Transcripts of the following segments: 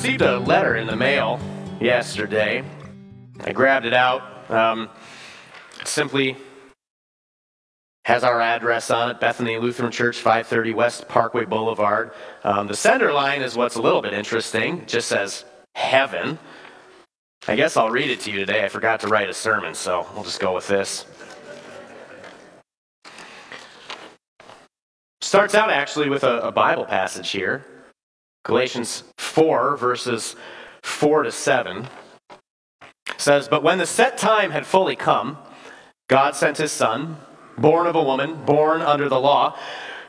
received a letter in the mail yesterday. I grabbed it out. Um, it simply has our address on it Bethany Lutheran Church, 530 West Parkway Boulevard. Um, the center line is what's a little bit interesting. It just says heaven. I guess I'll read it to you today. I forgot to write a sermon, so we'll just go with this. Starts out actually with a, a Bible passage here Galatians 4, verses 4 to 7 says, But when the set time had fully come, God sent his Son, born of a woman, born under the law,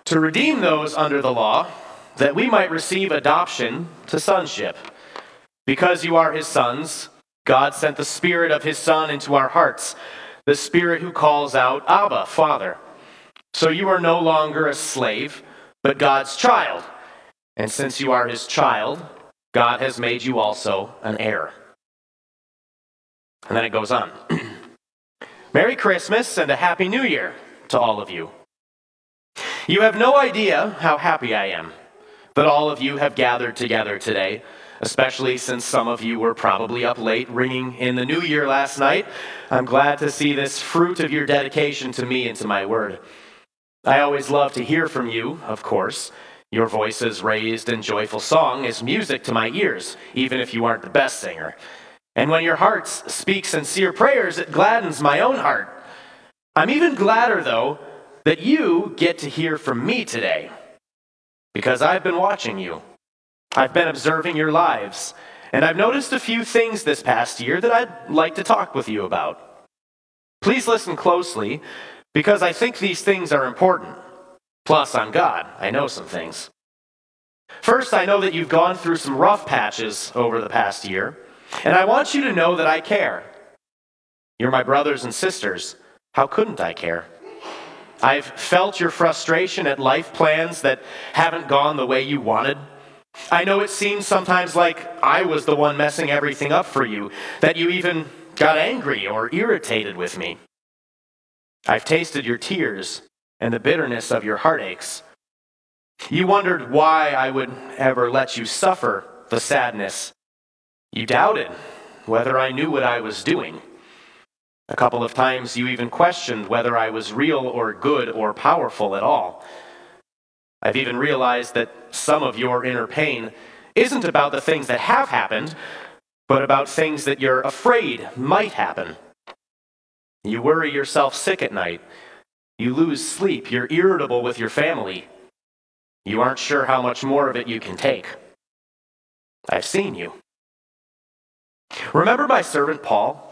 to redeem those under the law, that we might receive adoption to sonship. Because you are his sons, God sent the Spirit of his Son into our hearts, the Spirit who calls out, Abba, Father. So you are no longer a slave, but God's child. And since you are his child, God has made you also an heir. And then it goes on Merry Christmas and a Happy New Year to all of you. You have no idea how happy I am that all of you have gathered together today, especially since some of you were probably up late ringing in the new year last night. I'm glad to see this fruit of your dedication to me and to my word. I always love to hear from you, of course. Your voices raised in joyful song is music to my ears, even if you aren't the best singer. And when your hearts speak sincere prayers, it gladdens my own heart. I'm even gladder, though, that you get to hear from me today, because I've been watching you. I've been observing your lives, and I've noticed a few things this past year that I'd like to talk with you about. Please listen closely, because I think these things are important. Plus, I'm God. I know some things. First, I know that you've gone through some rough patches over the past year, and I want you to know that I care. You're my brothers and sisters. How couldn't I care? I've felt your frustration at life plans that haven't gone the way you wanted. I know it seems sometimes like I was the one messing everything up for you, that you even got angry or irritated with me. I've tasted your tears and the bitterness of your heartaches. You wondered why I would ever let you suffer the sadness. You doubted whether I knew what I was doing. A couple of times you even questioned whether I was real or good or powerful at all. I've even realized that some of your inner pain isn't about the things that have happened, but about things that you're afraid might happen. You worry yourself sick at night you lose sleep. You're irritable with your family. You aren't sure how much more of it you can take. I've seen you. Remember my servant Paul?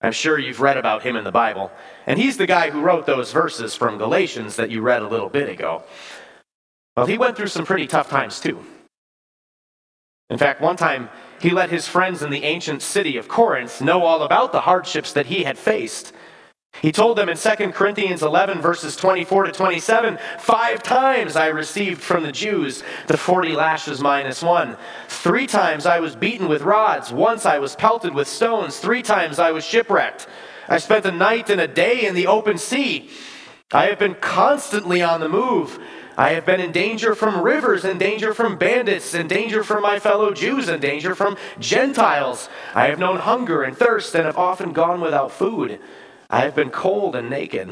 I'm sure you've read about him in the Bible. And he's the guy who wrote those verses from Galatians that you read a little bit ago. Well, he went through some pretty tough times too. In fact, one time he let his friends in the ancient city of Corinth know all about the hardships that he had faced. He told them in 2 Corinthians 11, verses 24 to 27, Five times I received from the Jews the 40 lashes minus one. Three times I was beaten with rods. Once I was pelted with stones. Three times I was shipwrecked. I spent a night and a day in the open sea. I have been constantly on the move. I have been in danger from rivers, in danger from bandits, in danger from my fellow Jews, in danger from Gentiles. I have known hunger and thirst and have often gone without food. I have been cold and naked.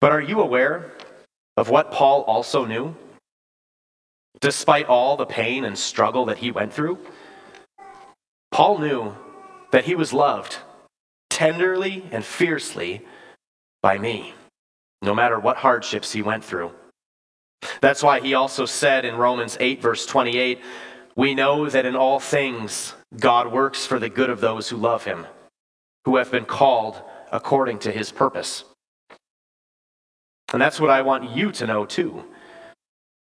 But are you aware of what Paul also knew? Despite all the pain and struggle that he went through, Paul knew that he was loved tenderly and fiercely by me, no matter what hardships he went through. That's why he also said in Romans 8, verse 28, we know that in all things God works for the good of those who love him who have been called according to his purpose. And that's what I want you to know too.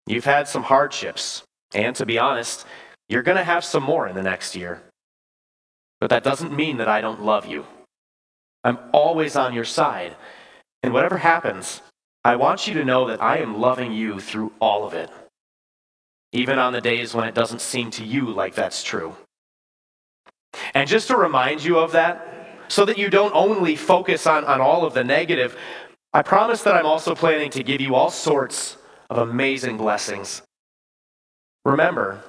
You've had some hardships, and to be honest, you're going to have some more in the next year. But that doesn't mean that I don't love you. I'm always on your side. And whatever happens, I want you to know that I am loving you through all of it, even on the days when it doesn't seem to you like that's true. And just to remind you of that, so that you don't only focus on, on all of the negative, I promise that I'm also planning to give you all sorts of amazing blessings. remember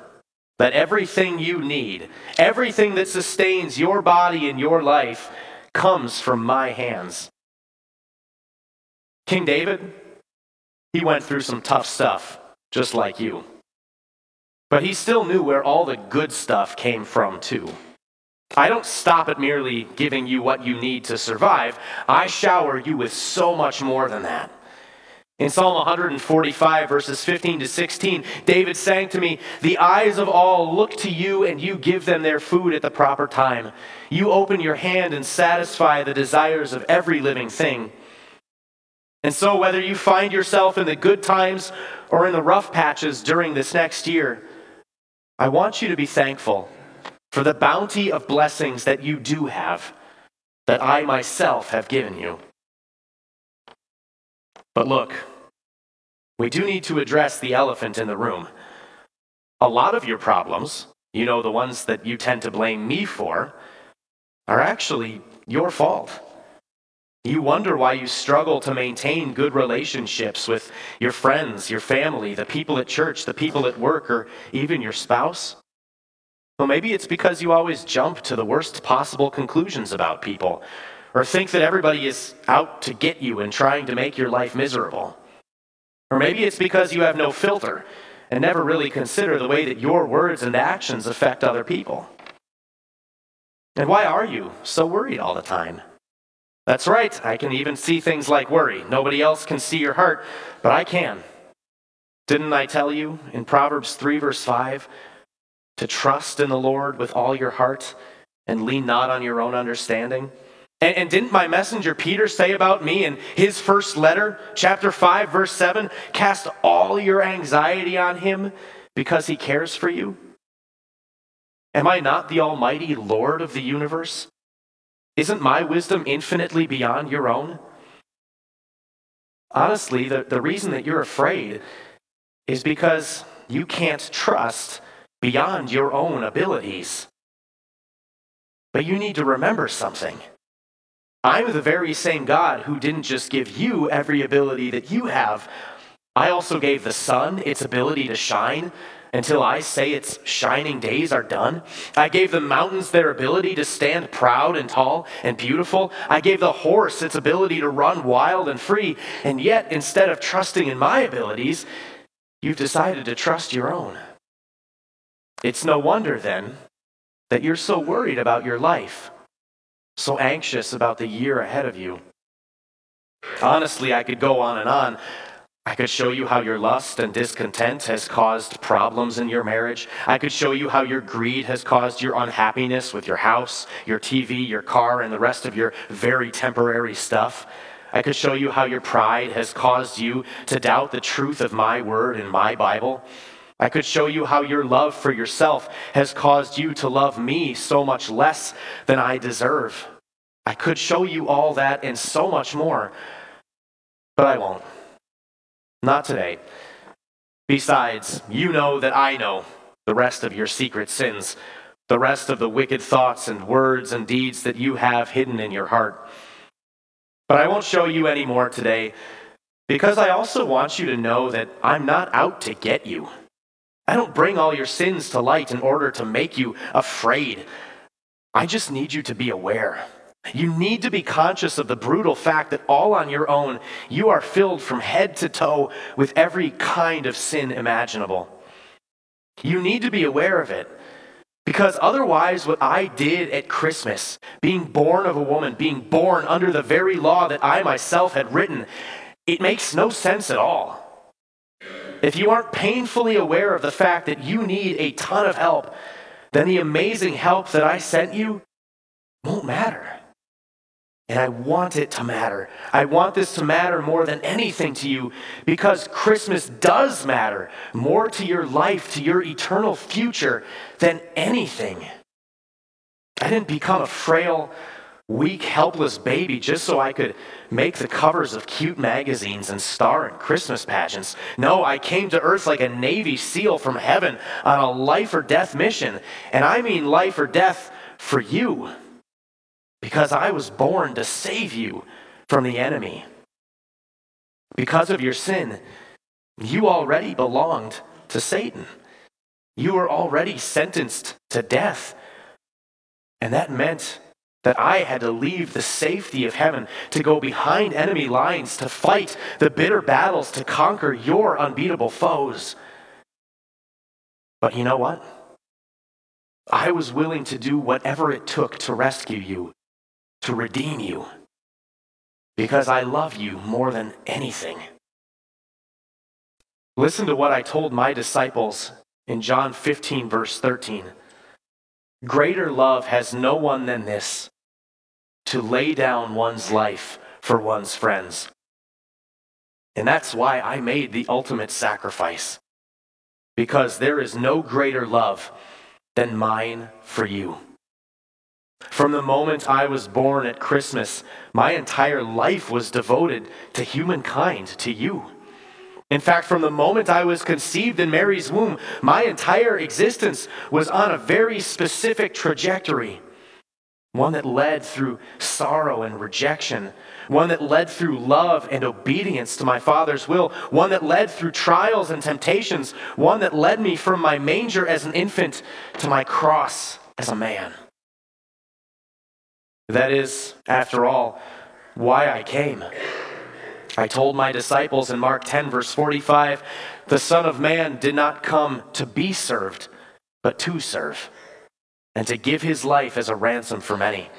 that everything you need, everything that sustains your body and your life, comes from my hands. King David, he went through some tough stuff, just like you. But he still knew where all the good stuff came from, too. I don't stop at merely giving you what you need to survive. I shower you with so much more than that. In Psalm 145, verses 15 to 16, David sang to me, The eyes of all look to you, and you give them their food at the proper time. You open your hand and satisfy the desires of every living thing. And so, whether you find yourself in the good times or in the rough patches during this next year, I want you to be thankful for the bounty of blessings that you do have, that I myself have given you. But look, we do need to address the elephant in the room. A lot of your problems, you know, the ones that you tend to blame me for, are actually your fault. You wonder why you struggle to maintain good relationships with your friends, your family, the people at church, the people at work, or even your spouse. Well, maybe it's because you always jump to the worst possible conclusions about people, or think that everybody is out to get you and trying to make your life miserable. Or maybe it's because you have no filter and never really consider the way that your words and actions affect other people. And why are you so worried all the time? That's right, I can even see things like worry. Nobody else can see your heart, but I can. Didn't I tell you in Proverbs 3, verse 5, to trust in the Lord with all your heart and lean not on your own understanding? And, and, didn't my messenger Peter say about me in his first letter, chapter 5, verse 7, cast all your anxiety on him because he cares for you? Am I not the Almighty Lord of the universe? Isn't my wisdom infinitely beyond your own? Honestly, the, the reason that you're afraid is because you can't trust beyond your own abilities. But you need to remember something. I'm the very same God who didn't just give you every ability that you have. I also gave the sun its ability to shine until I say its shining days are done. I gave the mountains their ability to stand proud and tall and beautiful. I gave the horse its ability to run wild and free. And yet, instead of trusting in my abilities, you've decided to trust your own. It's no wonder then that you're so worried about your life so anxious about the year ahead of you. Honestly, I could go on and on. I could show you how your lust and discontent has caused problems in your marriage. I could show you how your greed has caused your unhappiness with your house, your TV, your car, and the rest of your very temporary stuff. I could show you how your pride has caused you to doubt the truth of my word and my Bible. I could show you how your love for yourself has caused you to love me so much less than I deserve. I could show you all that and so much more, but I won't. Not today. Besides, you know that I know the rest of your secret sins, the rest of the wicked thoughts and words and deeds that you have hidden in your heart. But I won't show you any more today because I also want you to know that I'm not out to get you. I don't bring all your sins to light in order to make you afraid. I just need you to be aware. You need to be conscious of the brutal fact that all on your own, you are filled from head to toe with every kind of sin imaginable. You need to be aware of it. Because otherwise, what I did at Christmas, being born of a woman, being born under the very law that I myself had written, it makes no sense at all if you aren't painfully aware of the fact that you need a ton of help, then the amazing help that I sent you won't matter. And I want it to matter. I want this to matter more than anything to you because Christmas does matter more to your life, to your eternal future than anything. I didn't become a frail, weak, helpless baby just so I could make the covers of cute magazines and star in Christmas pageants. No, I came to earth like a Navy SEAL from heaven on a life or death mission. And I mean life or death for you, because I was born to save you from the enemy. Because of your sin, you already belonged to Satan. you were already sentenced to death. And that meant that I had to leave the safety of heaven to go behind enemy lines to fight the bitter battles to conquer your unbeatable foes. But you know what? I was willing to do whatever it took to rescue you, to redeem you, because I love you more than anything. Listen to what I told my disciples in John 15, verse 13. Greater love has no one than this to lay down one's life for one's friends. And that's why I made the ultimate sacrifice. Because there is no greater love than mine for you. From the moment I was born at Christmas, my entire life was devoted to humankind, to you. In fact, from the moment I was conceived in Mary's womb, my entire existence was on a very specific trajectory. One that led through sorrow and rejection. One that led through love and obedience to my Father's will. One that led through trials and temptations. One that led me from my manger as an infant to my cross as a man. That is, after all, why I came. I told my disciples in Mark 10, verse 45, the Son of Man did not come to be served, but to serve, and to give his life as a ransom for many.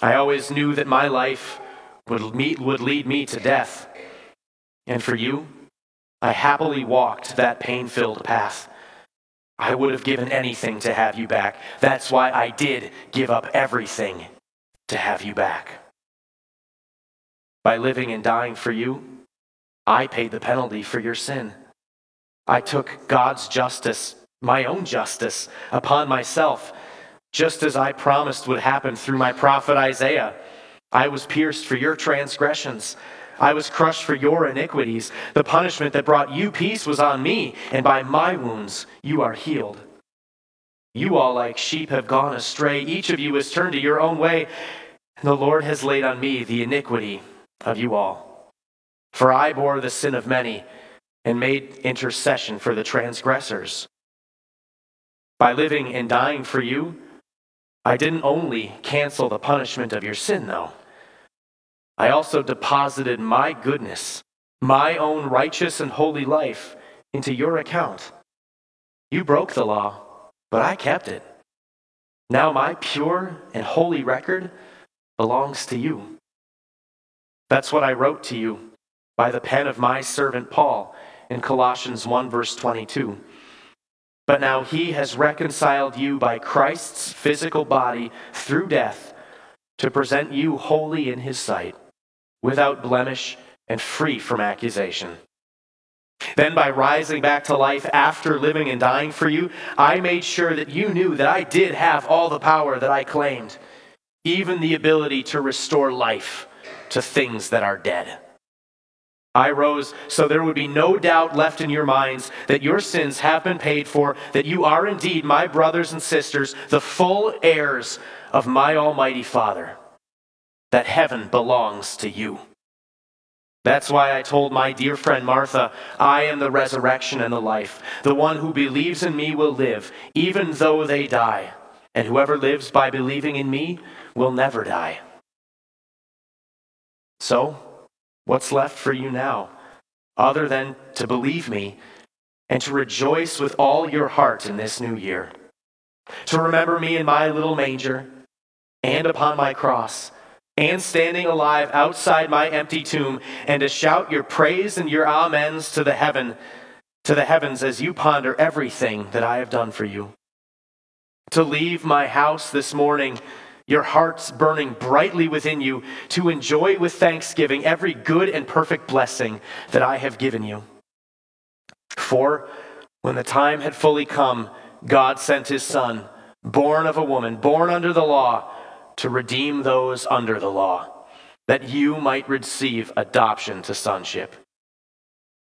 I always knew that my life would, meet, would lead me to death. And for you, I happily walked that pain filled path. I would have given anything to have you back. That's why I did give up everything to have you back. By living and dying for you, I paid the penalty for your sin. I took God's justice, my own justice, upon myself, just as I promised would happen through my prophet Isaiah. I was pierced for your transgressions. I was crushed for your iniquities. The punishment that brought you peace was on me, and by my wounds you are healed. You all, like sheep, have gone astray. Each of you has turned to your own way, and the Lord has laid on me the iniquity of you all. For I bore the sin of many and made intercession for the transgressors. By living and dying for you, I didn't only cancel the punishment of your sin, though. I also deposited my goodness, my own righteous and holy life, into your account. You broke the law, but I kept it. Now my pure and holy record belongs to you. That's what I wrote to you by the pen of my servant Paul in Colossians 1, verse 22. But now he has reconciled you by Christ's physical body through death to present you holy in his sight, without blemish and free from accusation. Then, by rising back to life after living and dying for you, I made sure that you knew that I did have all the power that I claimed, even the ability to restore life to things that are dead. I rose so there would be no doubt left in your minds that your sins have been paid for, that you are indeed my brothers and sisters, the full heirs of my Almighty Father, that heaven belongs to you. That's why I told my dear friend Martha, I am the resurrection and the life. The one who believes in me will live, even though they die. And whoever lives by believing in me will never die. So, what's left for you now, other than to believe me and to rejoice with all your heart in this new year? To remember me in my little manger and upon my cross and standing alive outside my empty tomb and to shout your praise and your amens to the heaven to the heavens as you ponder everything that I have done for you. To leave my house this morning your hearts burning brightly within you, to enjoy with thanksgiving every good and perfect blessing that I have given you. For when the time had fully come, God sent his Son, born of a woman, born under the law, to redeem those under the law, that you might receive adoption to sonship.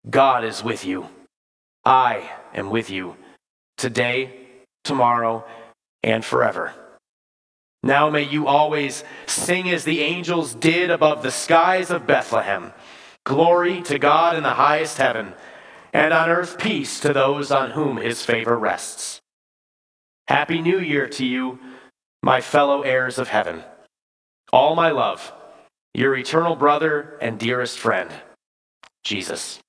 God is with you. I am with you today, tomorrow, and forever. Now may you always sing as the angels did above the skies of Bethlehem. Glory to God in the highest heaven, and on earth peace to those on whom his favor rests. Happy New Year to you, my fellow heirs of heaven. All my love, your eternal brother and dearest friend, Jesus.